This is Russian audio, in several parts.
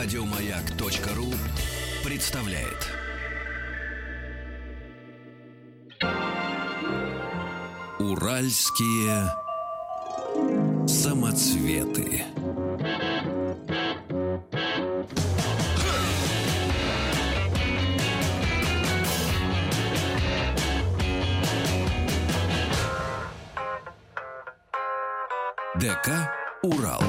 Радиомаяк.ру представляет. Уральские самоцветы. ДК «Урал».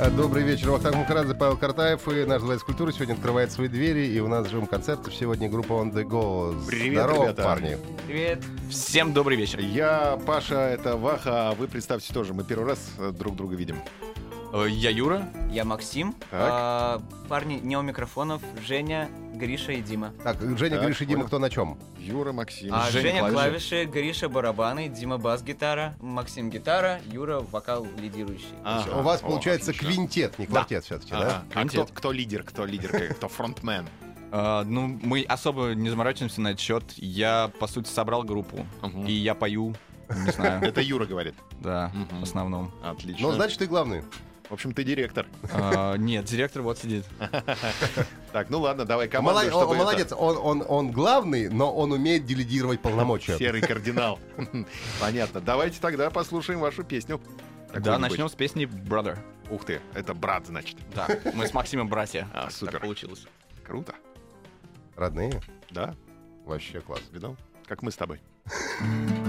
Добрый вечер. Вахтанг Мухарадзе, Павел Картаев и наш «Дворец культуры» сегодня открывает свои двери, и у нас живым концертом сегодня группа On The Go. Привет, Здорово, ребята. парни. Привет. Всем добрый вечер. Я Паша, это Ваха, а вы представьте тоже, мы первый раз э, друг друга видим. Э, Я Юра. Я Максим. Так. А, парни, не у микрофонов. Женя, Гриша и Дима. Так, Женя, Так, Гриша, Дима, понял. кто на чем? Юра, Максим. А, Женя Женя, клавиши. клавиши. Гриша барабаны, Дима бас-гитара, Максим гитара, Юра вокал лидирующий. Ага. У вас О, получается отлично. квинтет, не квартет все-таки, Ага. да? А кто, Квинтет. кто лидер, кто лидер, кто фронтмен? Э, Ну, мы особо не заморачиваемся на этот счет. Я, по сути, собрал группу. Мгм. И я пою, не знаю, Это Юра говорит. да, в основном. Отлично. Ну, значит, ты главный. В общем, ты директор. Э, Нет, директор вот сидит. Так, ну ладно, давай команду, Молодец, чтобы он, это- молодец. Он, он, он главный, но он умеет делегировать полномочия. Серый кардинал. Понятно. Давайте тогда послушаем вашу песню. Да, начнем с песни Brother. Ух ты, это брат, значит. Да, мы с Максимом братья. А, супер. Так получилось. Круто. Родные? Да, Вообще класс. видал? Как мы с тобой.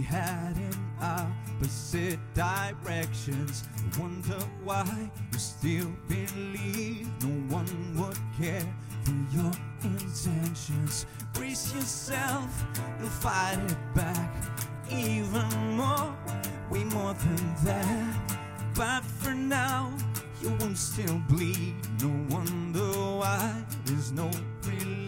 we had in opposite directions. Wonder why you still believe no one would care for your intentions. Brace yourself, you'll fight it back even more, way more than that. But for now, your wounds still bleed. No wonder why there's no relief.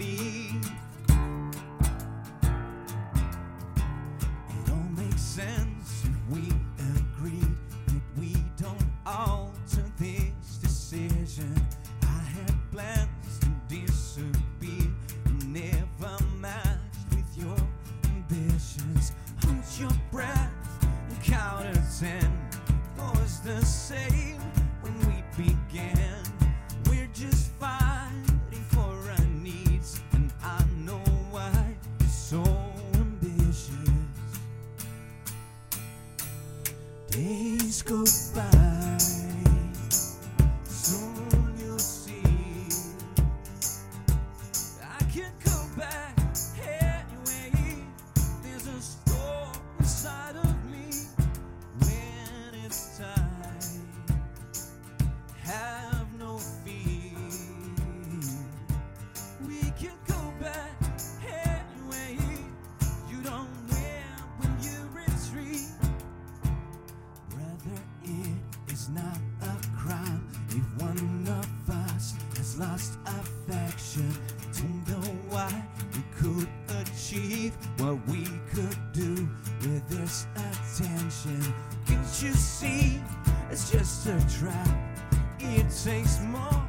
Takes more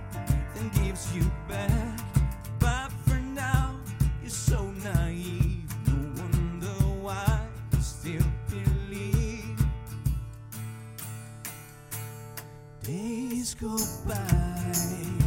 than gives you back. But for now, you're so naive. No wonder why you still believe. Days go by,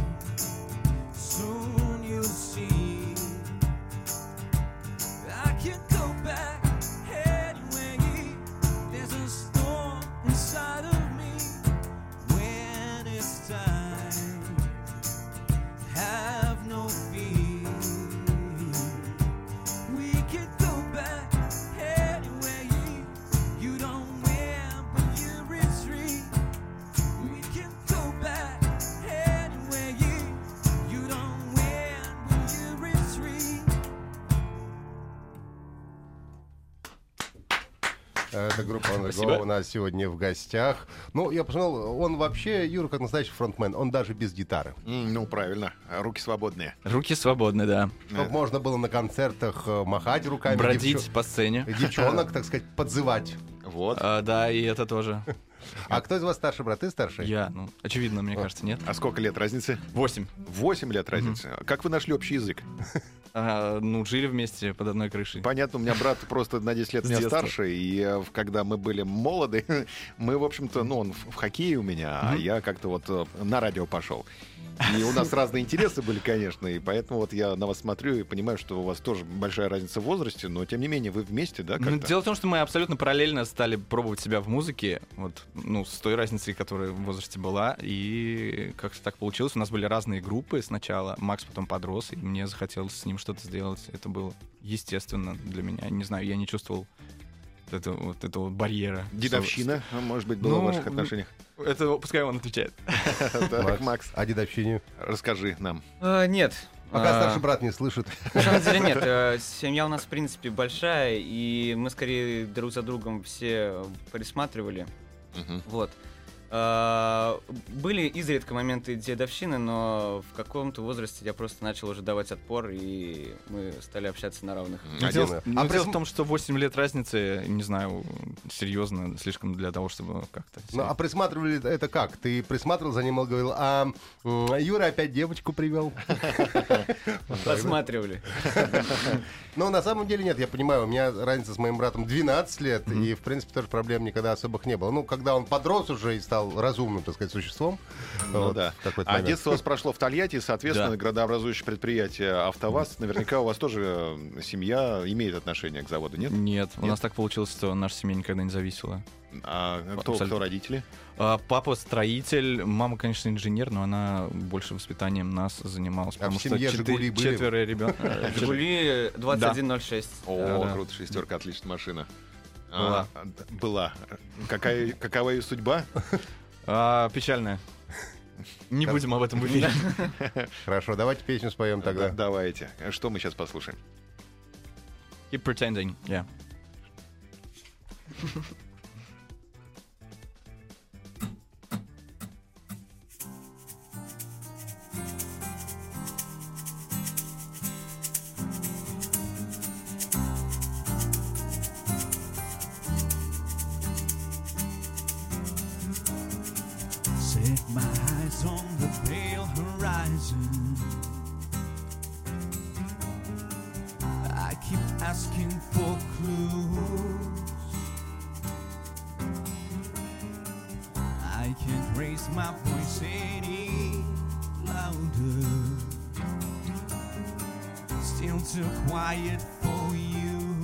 Спасибо. У нас сегодня в гостях. Ну, я посмотрел, он вообще, Юра, как настоящий фронтмен, он даже без гитары. Ну, правильно. Руки свободные. Руки свободны, да. Чтобы можно было на концертах э, махать руками. Бродить девчо- по сцене. Девчонок, так сказать, подзывать. Вот. А, Да, и это тоже. А кто из вас старший брат? Ты старший? Я, ну, очевидно, мне кажется, нет. А сколько лет разницы? Восемь. Восемь лет разницы. Как вы нашли общий язык? А, ну, жили вместе под одной крышей. Понятно, у меня брат просто на 10 лет меня старше, и э, когда мы были молоды, мы, в общем-то, ну, он в хоккее у меня, а я как-то вот э, на радио пошел. И у нас разные интересы были, конечно, и поэтому вот я на вас смотрю и понимаю, что у вас тоже большая разница в возрасте, но тем не менее вы вместе, да, Ну? Дело в том, что мы абсолютно параллельно стали пробовать себя в музыке, вот, ну, с той разницей, которая в возрасте была, и как-то так получилось. У нас были разные группы сначала, Макс потом подрос, и мне захотелось с ним что-то сделать. Это было естественно для меня. Не знаю, я не чувствовал вот этого вот, этого барьера. Дедовщина, может быть, была в Ну, ваших отношениях? Это пускай он отвечает. Так, Макс, А дедовщине? расскажи нам. А, нет. Пока А, старший брат не слышит. На самом деле нет. э, Семья у нас, в принципе, большая, и мы скорее друг за другом все присматривали. Мгм. Вот. А, Были изредка моменты дедовщины, но в каком-то возрасте я просто начал уже давать отпор, и мы стали общаться на равных. А один- дело- Ну, а дело в том, что 8 лет разницы, не знаю, серьезно, слишком для того, чтобы как-то... Ну, а присматривали это как? Ты присматривал за ним и говорил, а Юра опять девочку привел. Посматривали. Но на самом деле нет, я понимаю, у меня разница с моим братом 12 лет, и, в принципе, тоже проблем никогда особых не было. Ну, когда он подрос уже и стал разумным, так сказать, существом. Ну вот, да. А детство у вас прошло в Тольятти, соответственно, Да. градообразующее предприятие «АвтоВАЗ». Наверняка у вас тоже э, семья имеет отношение к заводу, нет? Нет, у нас так получилось, что наша семья никогда не зависела. А кто, Абсолютно. кто родители? А, Папа строитель, мама, конечно, инженер, но она больше воспитанием нас занималась. А Потому в семье что «Жигули» были? четверо ребенка. Жигули 2106. О, круто, шестерка, отличная машина. Была. А, была. Какая, какова ее судьба? А, Печальная. Не будем об этом эфире. Хорошо, давайте песню споем тогда. Да, Давайте. Что мы сейчас послушаем? Keep pretending, yeah. Set my eyes on the pale horizon. I keep asking for clues. I can't raise my voice any louder. Still too quiet for you.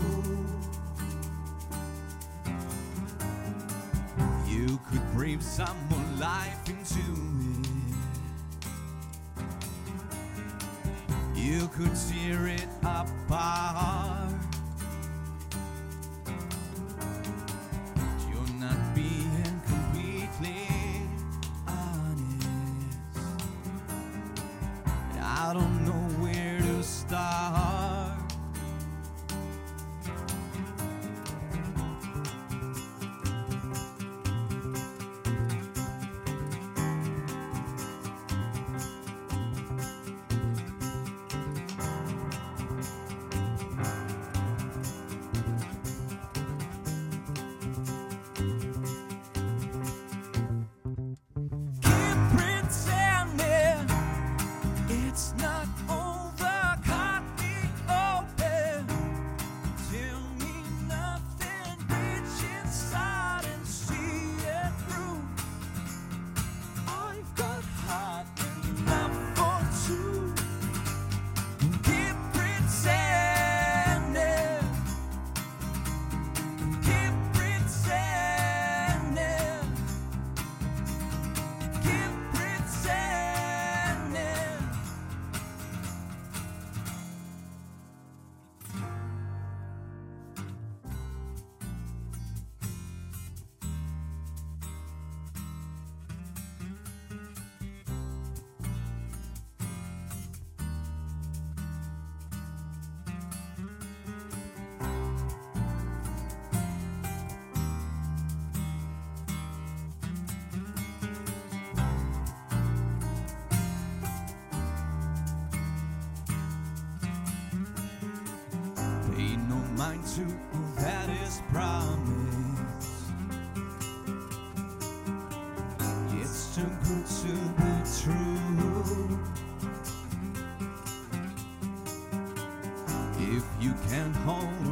You could breathe some Pay no mind to that is promised. It's too good to be true. if you can't hold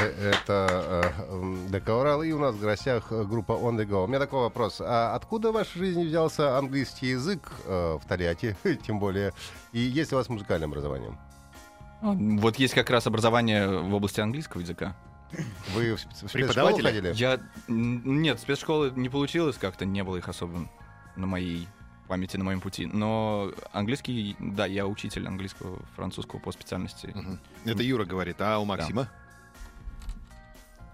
Это э, м, ДК «Урал», и у нас в гостях э, группа On The Go. У меня такой вопрос. А откуда в вашей жизни взялся английский язык э, в Тольятти, тем более? И есть ли у вас музыкальное образование? А, Вот есть как раз образование в области английского языка. Вы в, спец- в спецшколу Преподаватели? ходили? Я нет, спецшколы не получилось как-то, не было их особо на моей памяти, на моем пути. Но английский, да, я учитель английского, французского по специальности. Мгм. Это Юра говорит, а у Максима?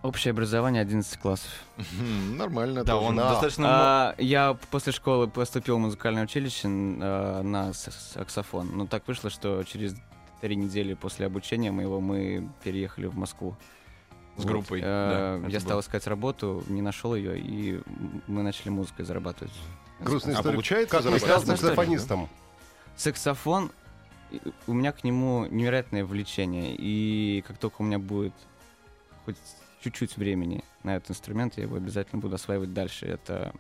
Общее образование 11 классов. Нормально. Да, он Да. достаточно. А, я после школы поступил в музыкальное училище э, на саксофон. Но так вышло, что через три недели после обучения моего мы переехали в Москву. С группой, Э, да, я стал было. искать работу, не нашел ее, и мы начали музыкой зарабатывать. Грустная А история. получается Как стал саксофонистом? Саксофон, у меня к нему невероятное влечение. И как только у меня будет хоть чуть-чуть времени на этот инструмент, я его обязательно буду осваивать дальше. Это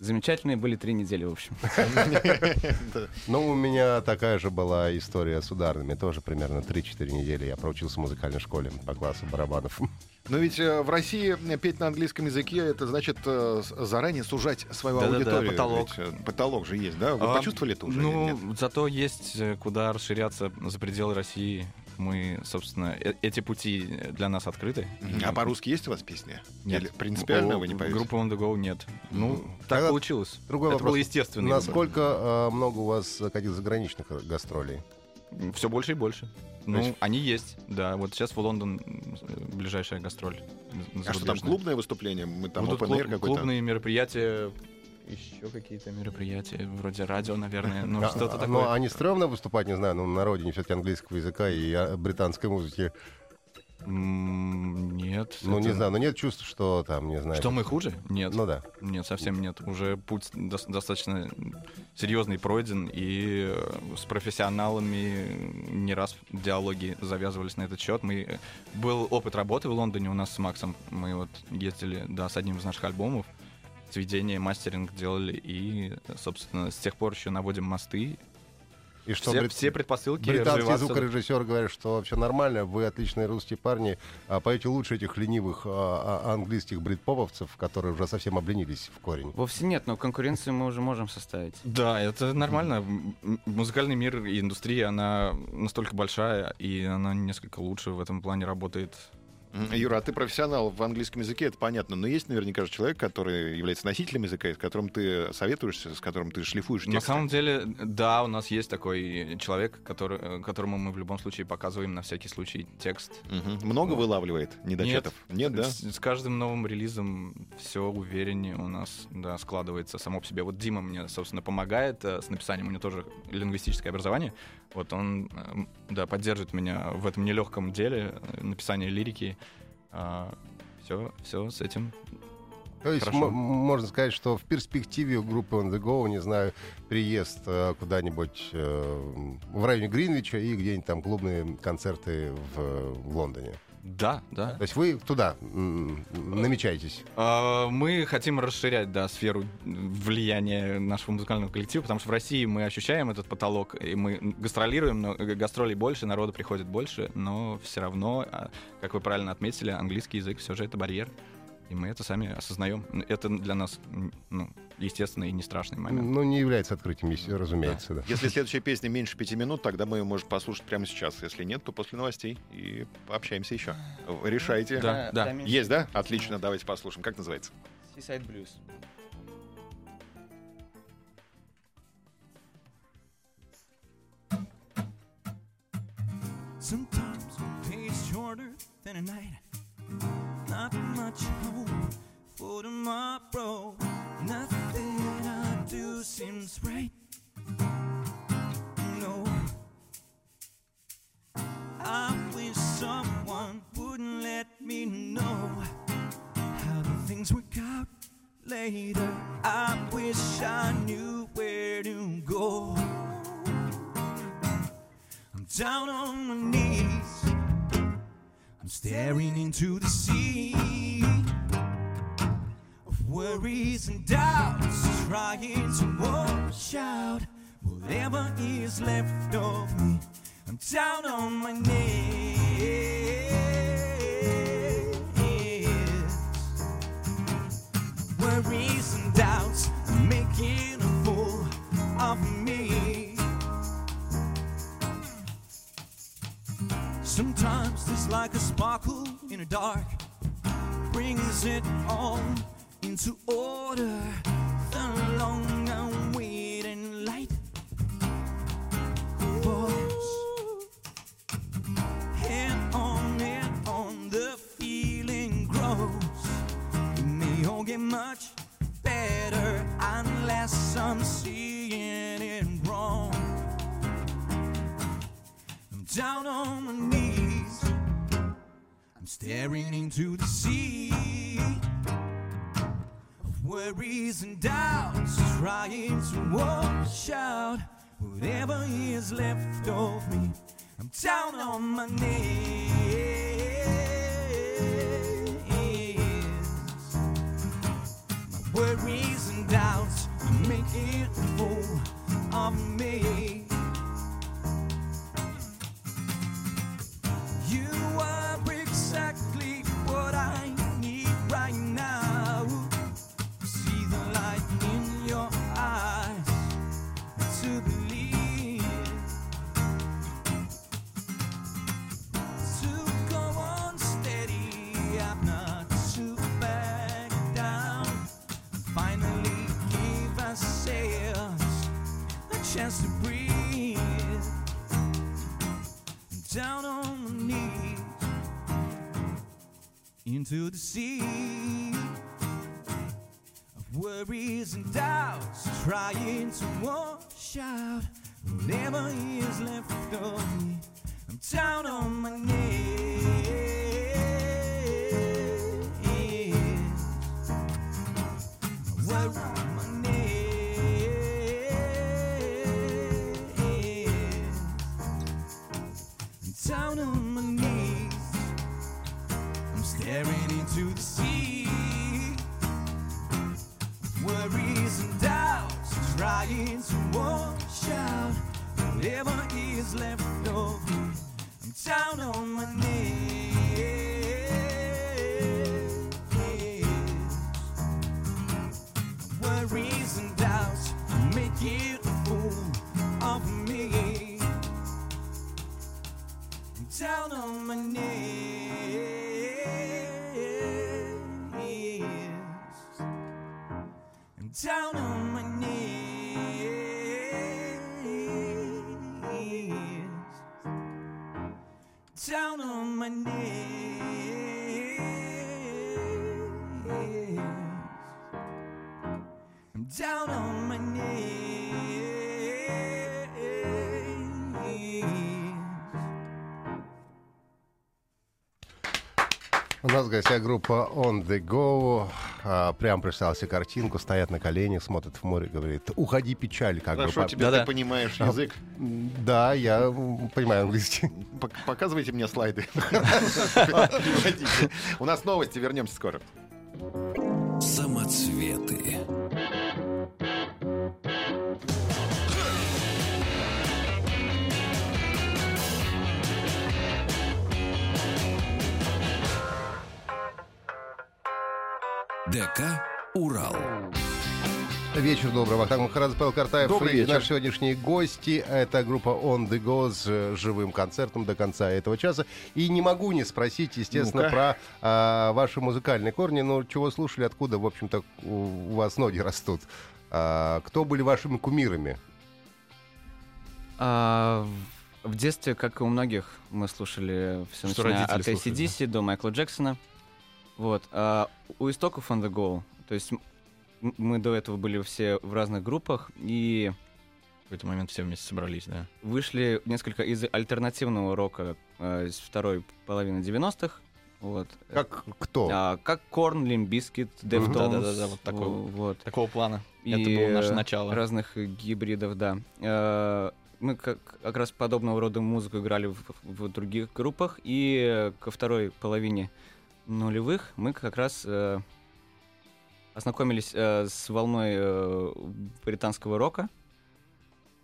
замечательные были три недели, в общем. Ну, у меня такая же была история с ударными. Тоже примерно 3-4 недели я проучился в музыкальной школе по классу барабанов. Но ведь э, в России э, петь на английском языке это значит э, заранее сужать свою Да-да-да, аудиторию. потолок. Ведь, потолок же есть, да? Вы А, почувствовали это уже? или Ну, нет? зато есть куда расширяться за пределы России. Мы, собственно, э- эти пути для нас открыты. А по-русски есть у вас песни? Нет. Или принципиально вы не поете? Группы On The Go нет. Ну, Мгм. так Тогда получилось. другой Это вопрос. был естественный Насколько э, много у вас э, каких заграничных э, гастролей? Все больше и больше. Ну, есть- они есть, да. Вот сейчас в Лондон э, ближайшая гастроль. А что там, клубное выступление? Мы там Будут клуб- какой-то? клубные мероприятия, еще какие-то мероприятия, вроде радио, наверное, ну А, что-то а, такое. Ну, а не стрёмно выступать, не знаю, ну, на родине все-таки английского языка и а, британской музыки? Нет. Ну, не это- знаю, но нет чувства, что там, не знаю. Что мы хуже? Нет. Ну да. Нет, совсем нет. Уже путь дос- достаточно серьезный пройден, и э, с профессионалами не раз диалоги завязывались на этот счет. Мы э, был опыт работы в Лондоне у нас с Максом. Мы вот ездили, да, с одним из наших альбомов, сведение, мастеринг делали, и, собственно, с тех пор еще наводим мосты. И что все, брит- все предпосылки британские развиваться- звукорежиссеры говорят, что все нормально, вы отличные русские парни, а поете лучше этих ленивых а, а, английских бритпоповцев, которые уже совсем обленились в корень. Вовсе нет, но конкуренцию мы уже можем составить. Да, это нормально. Музыкальный мир и индустрия, она настолько большая, и она несколько лучше в этом плане работает. Юра, а ты профессионал в английском языке, это понятно, но есть наверняка же человек, который является носителем языка, с которым ты советуешься, с которым ты шлифуешь На тексты. самом деле, да, у нас есть такой человек, который, э, которому мы в любом случае показываем на всякий случай текст. Мгм. Много вылавливает недочетов? Нет, да? С, с каждым новым релизом все увереннее у нас да, складывается само по себе. Вот Дима мне, собственно, помогает э, с написанием. У него тоже лингвистическое образование. Вот он э, да, поддерживает меня в этом нелегком деле написания лирики. Все, все с этим. То есть м- можно сказать, что в перспективе у группы On The Go, не знаю, приезд э, куда-нибудь э, в районе Гринвича и где-нибудь там клубные концерты в, в Лондоне. Да, да. То есть вы туда намечаетесь? А, Мы хотим расширять, да, сферу влияния нашего музыкального коллектива, потому что в России мы ощущаем этот потолок, и мы гастролируем, но гастролей больше, народу приходит больше, но все равно, а, как вы правильно отметили, английский язык все же это барьер. И мы это сами осознаем. Это для нас, ну, естественный и не страшный момент. Ну, не является открытием, разумеется, да. Если следующая песня меньше пяти минут, тогда мы ее можем послушать прямо сейчас. Если нет, то после новостей и пообщаемся еще. Решайте. Да, да. Есть, да? Отлично, давайте послушаем. Как называется? Seaside Blues. Sometimes a day is shorter than a night. Not much hope for tomorrow. Nothing I do seems right. No. I wish someone wouldn't let me know how the things work out later. I wish I knew where to go. I'm down on my knees. I'm staring into the sea worries and doubts, trying to wash out whatever is left of me. I'm down on my knees. Worries and doubts are making a fool of me. Sometimes there's like a sparkle in the dark, brings it all into order. The long awaiting light falls. Head on, head on, the feeling grows. It may all get much better unless I'm seeing it wrong. I'm down on my knees. I'm staring into the sea worries and doubts, trying to wash out whatever is left of me. I'm down on my knees. My worries and doubts are making a of me. You are into the sea of worries and doubts, trying to wash out whatever is left of me. У нас в гостях группа On The Go. а, прям представил себе картинку, стоят на коленях, смотрят в море, говорит, уходи печаль, как Хорошо, бы. тебе Да-да. ты понимаешь А, язык. М, Да, я понимаю английский. Пок- Показывайте мне слайды. У нас новости, вернемся скоро. Самоцветы. ДК «Урал». Вечер добрый. Вахтанг Махарадзе, Павел Картаев. Добрый и вечер. наши сегодняшние гости. Это группа On The Go с э, живым концертом до конца этого часа. И не могу не спросить, естественно, Ну-ка. про а, ваши музыкальные корни. Ну, чего слушали, откуда, в общем-то, у, вас ноги растут. А, кто были вашими кумирами? А, в- детстве, как и у многих, мы слушали все Что начиная от ACDC до Майкла Джексона. Вот. А у истоков On The Go, то есть мы до этого были все в разных группах и В какой-то момент все вместе собрались, да. вышли несколько из альтернативного рока э, из второй половины 90-х. Вот. Как кто? А, как Korn, Limp Bizkit, Deftones. Да-да-да, вот такой. Вот. Такого плана. И, Это было наше начало. Разных гибридов, да. Э, Мы как, как раз подобного рода музыку играли в, в других группах, и ко второй половине нулевых мы как раз э, ознакомились э, с волной э, британского рока,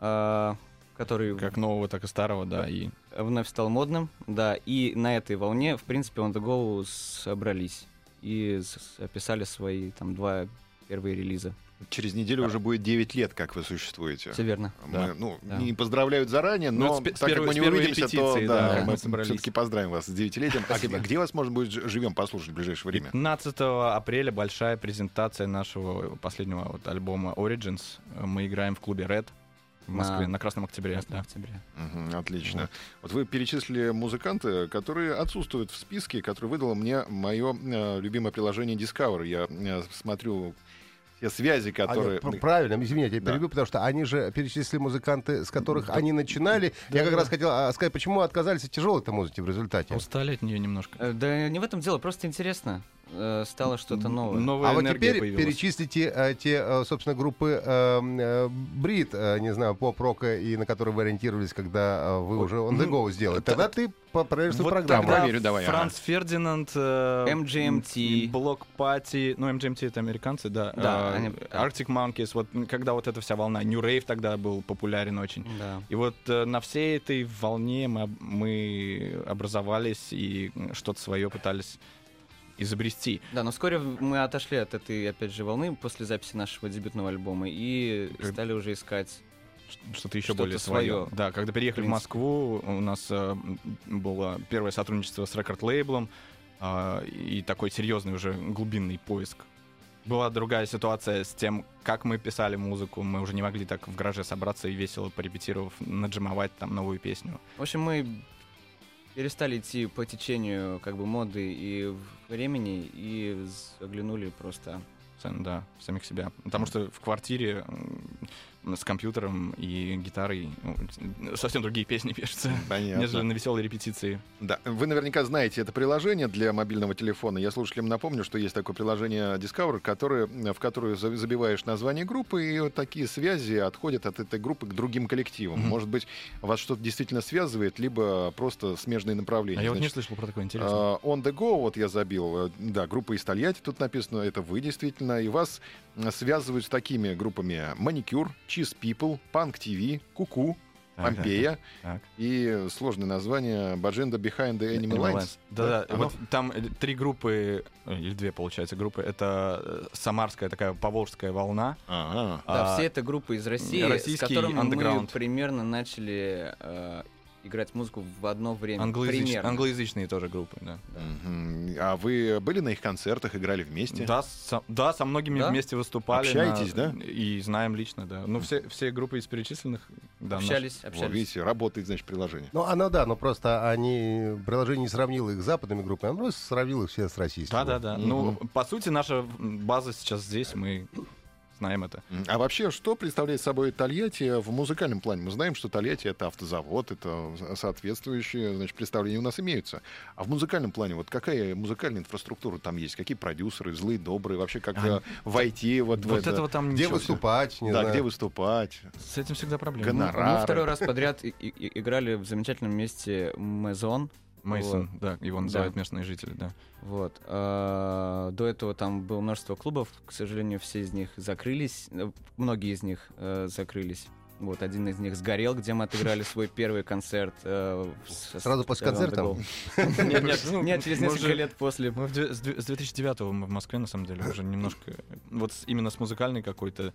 э, который Как нового, так и старого, да. И вновь стал модным, да, и на этой волне, в принципе, On The Go собрались и описали свои там два первые релиза. Через неделю уже будет 9 лет, как вы существуете. Все верно. Мы, да. ну, Да. не поздравляют заранее, Ну, но с так как первой- мы с не увидимся, то да, да, мы мы собрались. все-таки поздравим вас с девятилетием. А Спасибо. где, где вас, может быть, живем послушать в ближайшее время? 15 апреля большая презентация нашего последнего вот альбома Origins. Мы играем в клубе Red в Москве, На- на Красном Октябре. 15 да. октября. Мгм, отлично. Вот вы перечислили музыканты, которые отсутствуют в списке, который выдало мне мое э, любимое приложение Discover. Я э, смотрю все связи, Они- которые... пр- правильно, извините, я Да. перебью, потому что они же перечислили музыканты, с которых они начинали. я как раз хотел а, сказать, почему отказались от тяжелой-то музыки в результате. Устали от нее немножко. Э, Да не в этом дело, просто интересно. Э, Стало что-то новое. Новая А вот теперь появилась. перечислите э, те, э, собственно, группы э, э, Брит, э, не знаю, поп-рока, и на которые вы ориентировались, когда э, вы уже on the go сделали. Тогда ты свою Вот программу. тогда Проверю, давай, Франц Фердинанд, э, MGMT. Блок Пати, ну MGMT это американцы, да. Да, э, они- Arctic Monkeys, вот когда вот эта вся волна, New Rave тогда был популярен очень. Да. И вот э, на всей этой волне мы, об- мы образовались и что-то свое пытались изобрести. Да, но вскоре мы отошли от этой, опять же, волны после записи нашего дебютного альбома и Как- стали уже искать. Что-то еще Что-то более свое. своё. Да, когда переехали в принципе. Москву, у нас э, было первое сотрудничество с рекорд-лейблом а, и такой серьезный уже глубинный поиск. Была другая ситуация с тем, как мы писали музыку. Мы уже не могли так в гараже собраться и весело порепетировав, наджимовать там новую песню. В общем, мы перестали идти по течению как бы моды и времени и заглянули просто Да, самих себя. Потому что в квартире с компьютером и гитарой ну, совсем другие песни пишутся, Понятно. нежели на веселой репетиции. Да, вы наверняка знаете это приложение для мобильного телефона. Я слушателям напомню, что есть такое приложение Discover, которое, в которое за- забиваешь название группы, и вот такие связи отходят от этой группы к другим коллективам. Мгм. Может быть, вас что-то действительно связывает, либо просто смежные направления. А я вот не Значит, слышал про такое интересное. а, On the Go, вот я забил, э, да, группа из Тольятти тут написано, это вы действительно, и вас связывают с такими группами Маникюр, Cheese People, Punk TV, Куку, Помпея так. и сложное название Bajenda Behind the Enemy Animal Lines. Lines. Да-да, Да, вот там э, три группы, э, или две, получается, группы. Это э, самарская такая поволжская волна. Ага. Да, А, все это группы из России, с которыми мы примерно начали э, играть музыку в одно время. англоязыч- Примерно. Англоязычные тоже группы, да. А вы были на их концертах, играли вместе? Да, со, да, со многими Да? вместе выступали. Общаетесь, на- да? И знаем лично, да. Ну, все, все группы из перечисленных, да. Общались, Вот общались. видите, работает, значит, приложение. Ну, оно да, но просто они, приложение не сравнило их с западными группами, оно просто сравнило их все с российскими. Да, да, да. Мгм. Ну, по сути, наша база сейчас здесь, мы знаем это. А вообще, что представляет собой Тольятти в музыкальном плане? Мы знаем, что Тольятти — это автозавод, это соответствующие значит, представления у нас имеются. А в музыкальном плане, вот какая музыкальная инфраструктура там есть? Какие продюсеры, злые, добрые? Вообще, как А, войти вот, в Вот это? этого там Где ничего. выступать, не да, знаю. где выступать? С этим всегда проблема. Гонорар. Мы Рары. второй раз подряд и- и- играли в замечательном месте Мезон. Мейсон, да, его Да. называют местные жители, да. Вот. А, До этого там было множество клубов. К сожалению, все из них закрылись. Э, Многие из них э, закрылись. Вот, один из них сгорел, где мы отыграли свой первый концерт. э, с- Сразу после концерта? Globe. Нет, нет, Ну, нет, через несколько уже- лет после. Мы в две- с две- с 2009 мы в Москве, на самом деле, уже немножко... Вот именно с музыкальной какой-то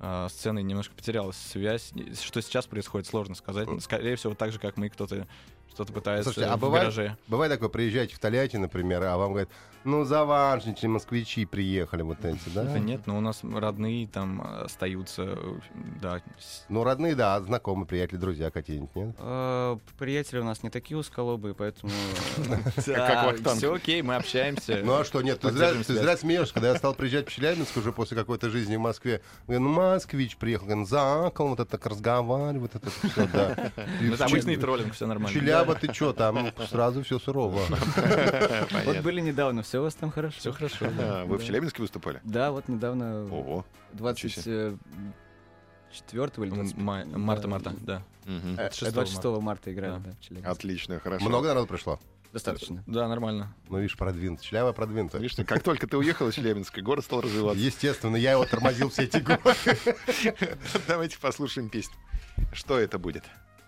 а, сценой немножко потерялась связь. Что сейчас происходит, сложно сказать. Скорее всего, так же, как мы, кто-то что-то пытается Слушайте, а в бывает- гараже. Бывает такое, приезжаете в Тольятти, например, а вам говорят, ну, заварничали, москвичи приехали вот эти, да? Да нет, но у нас родные там остаются, э, да. Ну, родные, да, знакомые, приятели, друзья какие-нибудь, нет? Э, Приятели у нас не такие узколобые, поэтому... Вахтанг. все окей, мы общаемся. Ну а что, нет, ты зря, смеешься, когда я стал приезжать в Челябинск уже после какой-то жизни в Москве. Говорю, ну, москвич приехал, говорю, за околом вот это так разговаривает, вот это все, да. Ну, Это обычный троллинг, все нормально. Челяба, ты что, там сразу все сурово. Вот были недавно, все у вас там хорошо. Все хорошо. А, Вы в Челябинске выступали? Да, вот недавно, Ого. 24 или 25 Май- Марта-марта, да. Мгм. Э, 26 26 марта играли, Да. да, в Челябинске. Отлично, хорошо. Много народу пришло? Достаточно. Да, нормально. Ну, видишь, продвинуто. Челяба продвинуто. Видишь, как только ты уехал из Челябинска, город стал развиваться. Естественно, я его тормозил все эти годы. Давайте послушаем песню. Что это будет?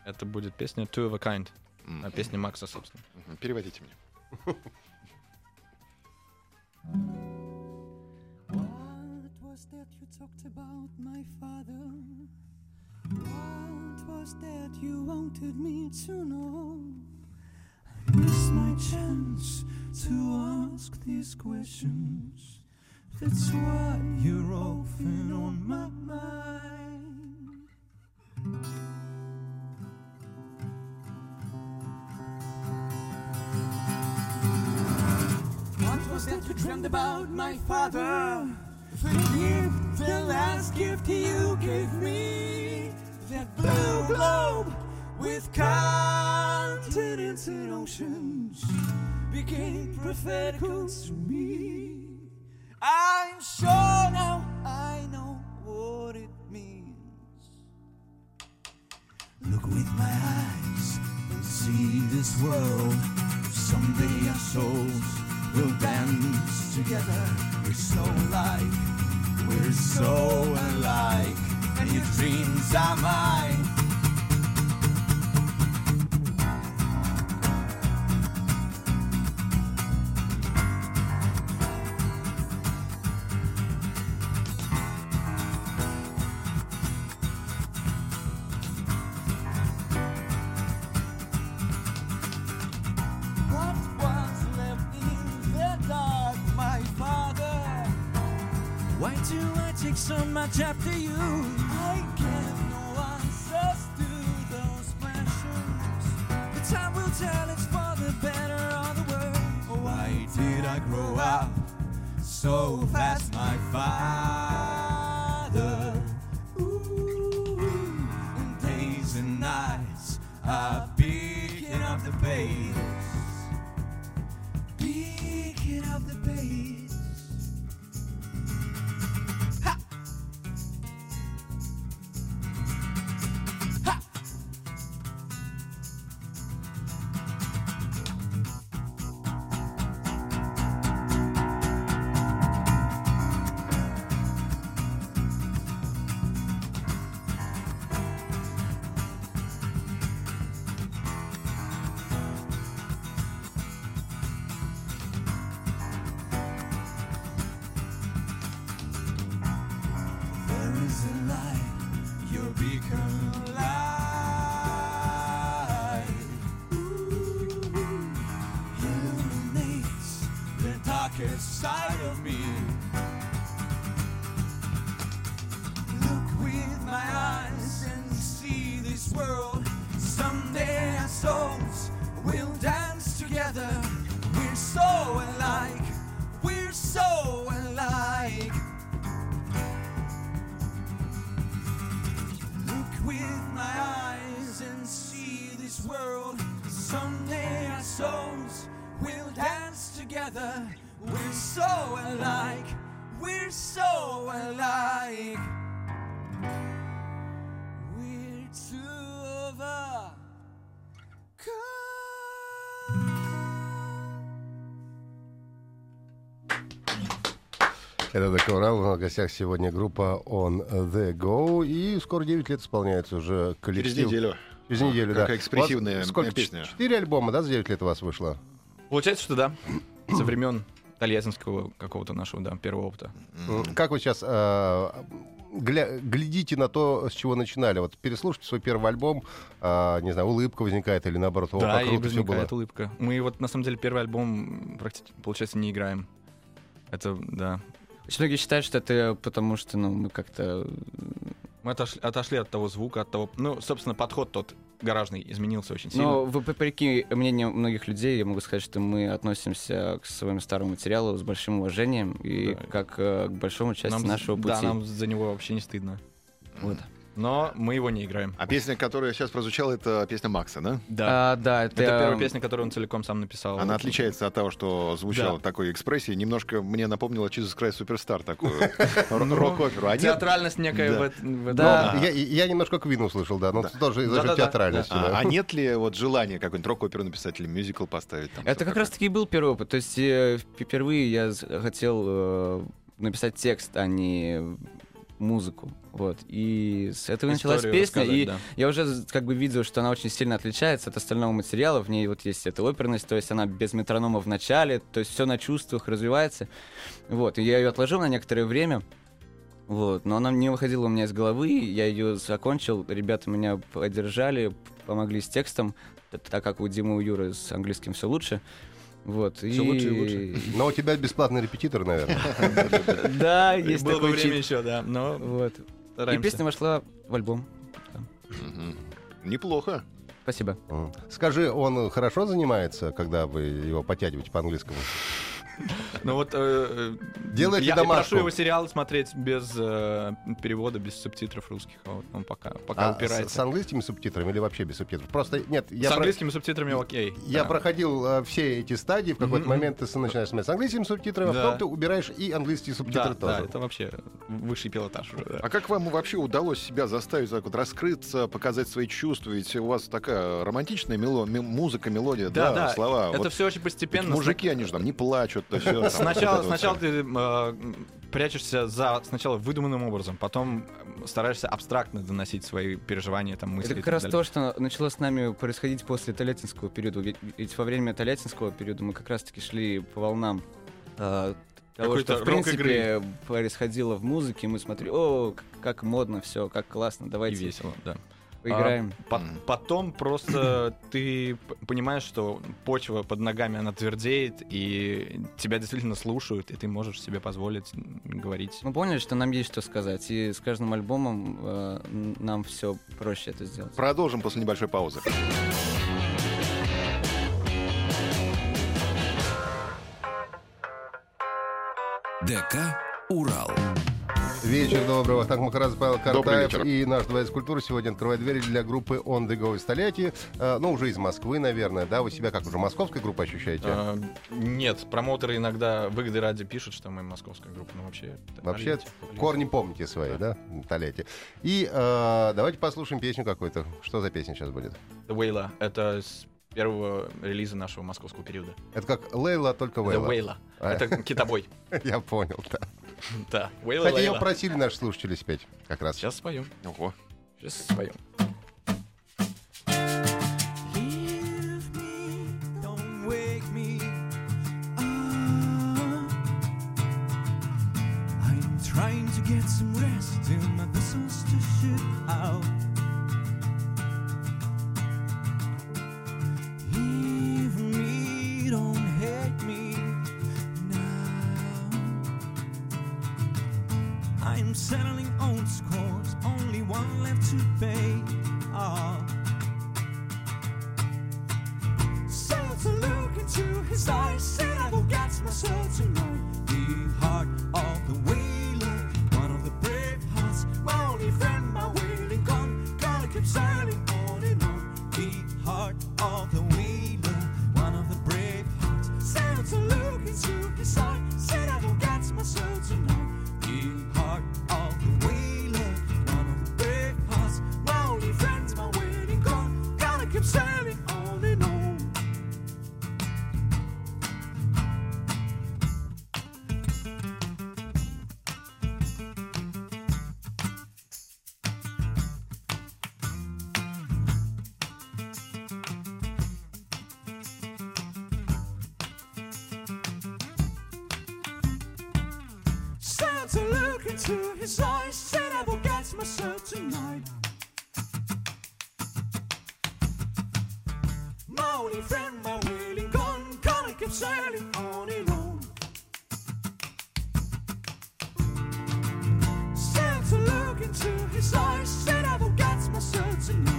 Это будет песня Two of a Kind. А песня Макса, собственно. мгм. Переводите мне. What was that you talked about, my father? What was that you wanted me to know? I missed my chance to ask these questions. That's why you're often on my mind. Was that you dreamed about, my father? The gift, the last gift you gave me. That blue globe with continents and oceans became prophetical to me. I'm sure now I know what it means. Look with my eyes and see this world. Someday our souls will dance together. We're so alike, we're so alike, and your dreams are mine. Grow up so fast, my father? Together. We're so alike. We're so alike. We're two of a Это The Coral. У нас в гостях сегодня группа On The Go. И скоро 9 лет исполняется уже коллектив. Через неделю. Через неделю, да. Какая экспрессивная У вас сколько? песня. Четыре альбома, да, за 9 лет у вас вышло? Получается, что да. Со времен тольяттинского какого-то нашего, да, первого опыта. Как вы сейчас э, гля- глядите на то, с чего начинали? Вот переслушайте свой первый альбом, э, не знаю, улыбка возникает или наоборот, о, да, как и круто все было. возникает улыбка. Мы вот, на самом деле, первый альбом практически, получается, не играем. Это, да. Очень многие считают, что это потому, что ну, мы как-то... Мы отошли, отошли от того звука, от того... Ну, собственно, подход тот гаражный изменился очень сильно. Но вопреки мнению многих людей, я могу сказать, что мы относимся к своему старому материалу с большим уважением и Да. как э, к большому части Нам- нашего пути. Да, нам за него вообще не стыдно. Вот. Но мы его не играем. А песня, которая сейчас прозвучала, это песня Макса, да? Да. А, да, это, Это первая песня, которую он целиком сам написал. Она отличается от того, что звучало Да. такой экспрессии. Немножко мне напомнила Jesus Christ Superstar такую Ну, рок-оперу. А? Театральность некая Да. в, эт- в этом. Да. Ну, я, немножко Квин услышал, да, но Да. тоже из-за Да-да-да. театральности. А, да. а нет ли вот желания какой-нибудь рок-оперу написать или мюзикл поставить? Там, Это как раз-таки и был первый опыт. То есть э, впервые я хотел э, написать текст, а не музыку. Вот. И с этого началась Историю песня. рассказать, И да. я уже как бы видел, что она очень сильно отличается от остального материала. В ней вот есть эта оперность, то есть она без метронома в начале, то есть все на чувствах развивается. Вот. И я ее отложил на некоторое время. Вот, но она не выходила у меня из головы, я ее закончил, ребята меня поддержали, помогли с текстом, так как у Димы и у Юры с английским все лучше. Вот, Всё лучше и лучше. Но у тебя бесплатный репетитор, наверное. Да, есть такой время еще, да. Но Вот. И песня вошла в альбом. Неплохо. Спасибо. Скажи, он хорошо занимается, когда вы его потягиваете по-английскому? Ну вот э, э, Делайте я, прошу его сериал смотреть без э, перевода, без субтитров русских. А Вот он пока, пока А с, упирается. с английскими субтитрами или вообще без субтитров? Просто нет, я с про- английскими субтитрами окей. Я да. проходил э, все эти стадии, в какой-то момент ты с- начинаешь смотреть с английскими субтитрами, а потом ты убираешь и английские субтитры Да, тоже. да, это вообще высший пилотаж уже. да. А как вам вообще удалось себя заставить так вот раскрыться, показать свои чувства? Ведь у вас такая романтичная мело- ме- музыка, мелодия, да, Да, да, слова. Это Вот все очень ведь постепенно. мужики, они же там не плачут. То там, Сначала, вот сначала ты э, прячешься за сначала выдуманным образом, потом стараешься абстрактно доносить свои переживания, там, мысли. Это и как раз далее. то, что начало с нами происходить после Тольяттинского периода. Ведь, ведь во время Тольяттинского периода мы как раз-таки шли по волнам э, того, что в принципе происходило в музыке. Мы смотрели, о, как модно все, как классно, И давайте весело, да. Поиграем. А по- потом просто ты понимаешь, что почва под ногами, она твердеет, и тебя действительно слушают, и ты можешь себе позволить говорить. Мы поняли, что нам есть что сказать, и с каждым альбомом э, нам все проще это сделать. Продолжим после небольшой паузы. ДК «Урал». Вечер доброго. Так Махарадзе Павел Картаев и наш дворец культуры сегодня открывает двери для группы On The Go из Тольятти. Ну, уже из Москвы, наверное, да? Вы себя как уже московской группой ощущаете? А, нет, промоутеры иногда выгоды ради пишут, что мы московская группа, но вообще... Вообще, Тольятти, корни помните свои, да? Тольятти. И э, давайте послушаем песню какую-то. Что за песня сейчас будет? The Wailer. Это первого релиза нашего московского периода. Это как Лейла, только Вейла. Wailer. А. Это китобой. Я понял, да. Да. Wailer, Кстати, ее просили наши слушатели спеть как раз. Сейчас споем. Ого. Сейчас споем. I am settling old scores, only one left to pay. Ah. Oh. So to look into his eyes, said I will get myself tonight. The heart of the wheeler, one of the brave hearts, my only friend, my willing gun. Gotta keep sailing on and on. The heart of the wheeler, one of the brave hearts, said to look into his eyes, said I will get myself tonight. Heart. Into his eyes, said I will get myself tonight.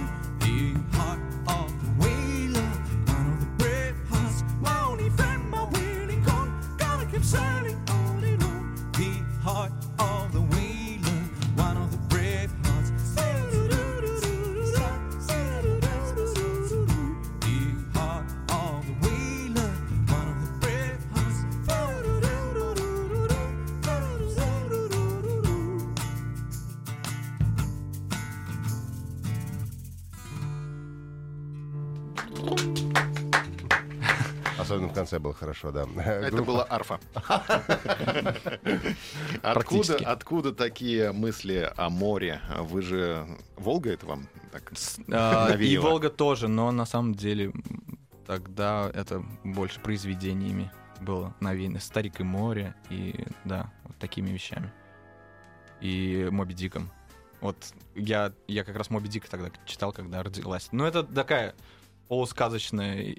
Конце было хорошо, да. Это Группа- была арфа. Откуда, откуда такие мысли о море? Вы же... Волга это вам? Так? А, И? Волга тоже, но на самом деле тогда это больше произведениями было навеяно. Старик и море, и да, вот такими вещами. И Моби Диком. Вот я, я как раз Моби Дика тогда читал, когда родилась. Но это такая полусказочная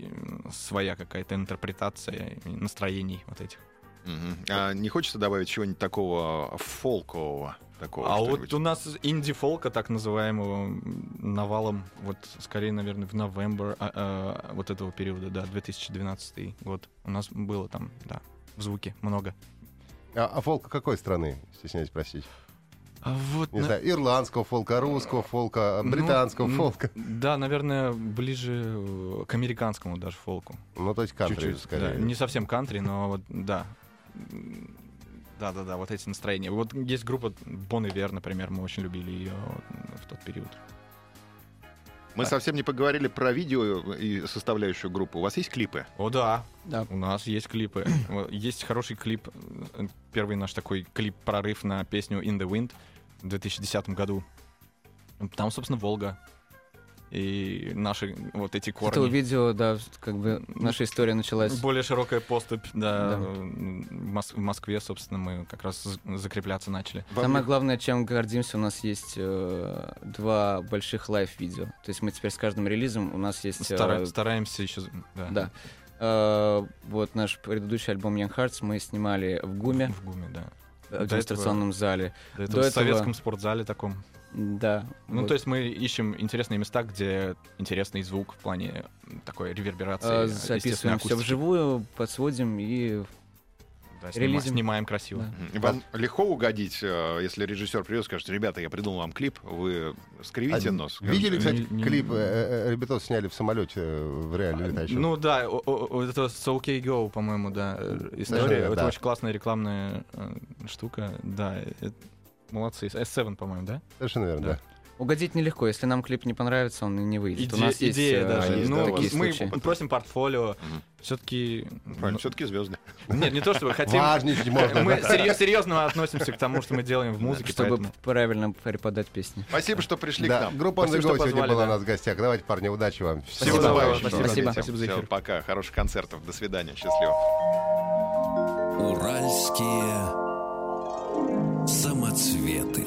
своя какая-то интерпретация настроений вот этих. Мгм. А не хочется добавить чего-нибудь такого фолкового? Такого, А вот у нас инди-фолка, так называемого, навалом, вот скорее, наверное, в новембр а, а, вот этого периода, да, 2012 год. У нас было там, да, в звуке много. А, а фолка какой страны, стесняюсь спросить? А вот, Не на- знаю, ирландского фолка, русского фолка, ну, британского м, фолка. Да, наверное, ближе э, к американскому даже фолку. Ну, то есть кантри, Чуть-чуть, скорее. да. Не совсем кантри, но вот, да. Да-да-да, вот эти настроения. Вот есть группа Bon Iver, например, мы очень любили ее в тот период. Мы совсем не поговорили про видео и составляющую группу. У вас есть клипы? О, да. Да. У нас есть клипы. Вот Есть хороший клип. э, Первый наш такой клип-прорыв на песню In the Wind в 2010 году. Там, собственно, Волга. И наши вот эти корни. видео, да, как бы наша история началась. Более широкая поступь, да, Да. в Мос- в Москве, собственно, мы как раз закрепляться начали. Самое главное, чем гордимся, у нас есть э, два больших лайв-видео. То есть мы теперь с каждым релизом у нас есть... э, Стара- Стараемся еще... Да. Да. Э, вот наш предыдущий альбом Young Hearts мы снимали в ГУМе, В ГУМе, да. В демонстрационном зале. До этого До в этого- советском спортзале таком. Да. Ну, вот. то есть мы ищем интересные места, где интересный звук в плане такой реверберации. Э, записываем все вживую, подсводим и Да, релизим. Снимаем красиво. Да. Вам легко угодить, э, если режиссер придет и скажет, ребята, я придумал вам клип, вы скривите А нос? Видели, кстати, Не- не- клип? э, э, Ребята сняли в самолете э, в реально летающем. Ну да, о- о- о, это с OK Go, по-моему, да, э, история. Совершенно, Это да. очень классная рекламная э, штука. Да, э, молодцы. S7, по-моему, да? Совершенно верно, Да. да. Угодить нелегко. Если нам клип не понравится, он и не выйдет. У Иде- нас есть идея э, даже. есть, ну, да, такие мы случаи. просим портфолио. Мгм. Все-таки... Правильно, все-таки звезды. Нет, не то, что мы хотим... Важничать можно. Мы серьезно относимся к тому, что мы делаем в музыке, чтобы правильно преподать песни. Спасибо, что пришли к Да, нам. группа On сегодня была у нас в гостях. Давайте, парни, удачи вам. Всего Спасибо, добавочного. спасибо. Спасибо за эфир. Пока, хороших концертов. До свидания, счастливо. Уральские самоцветы.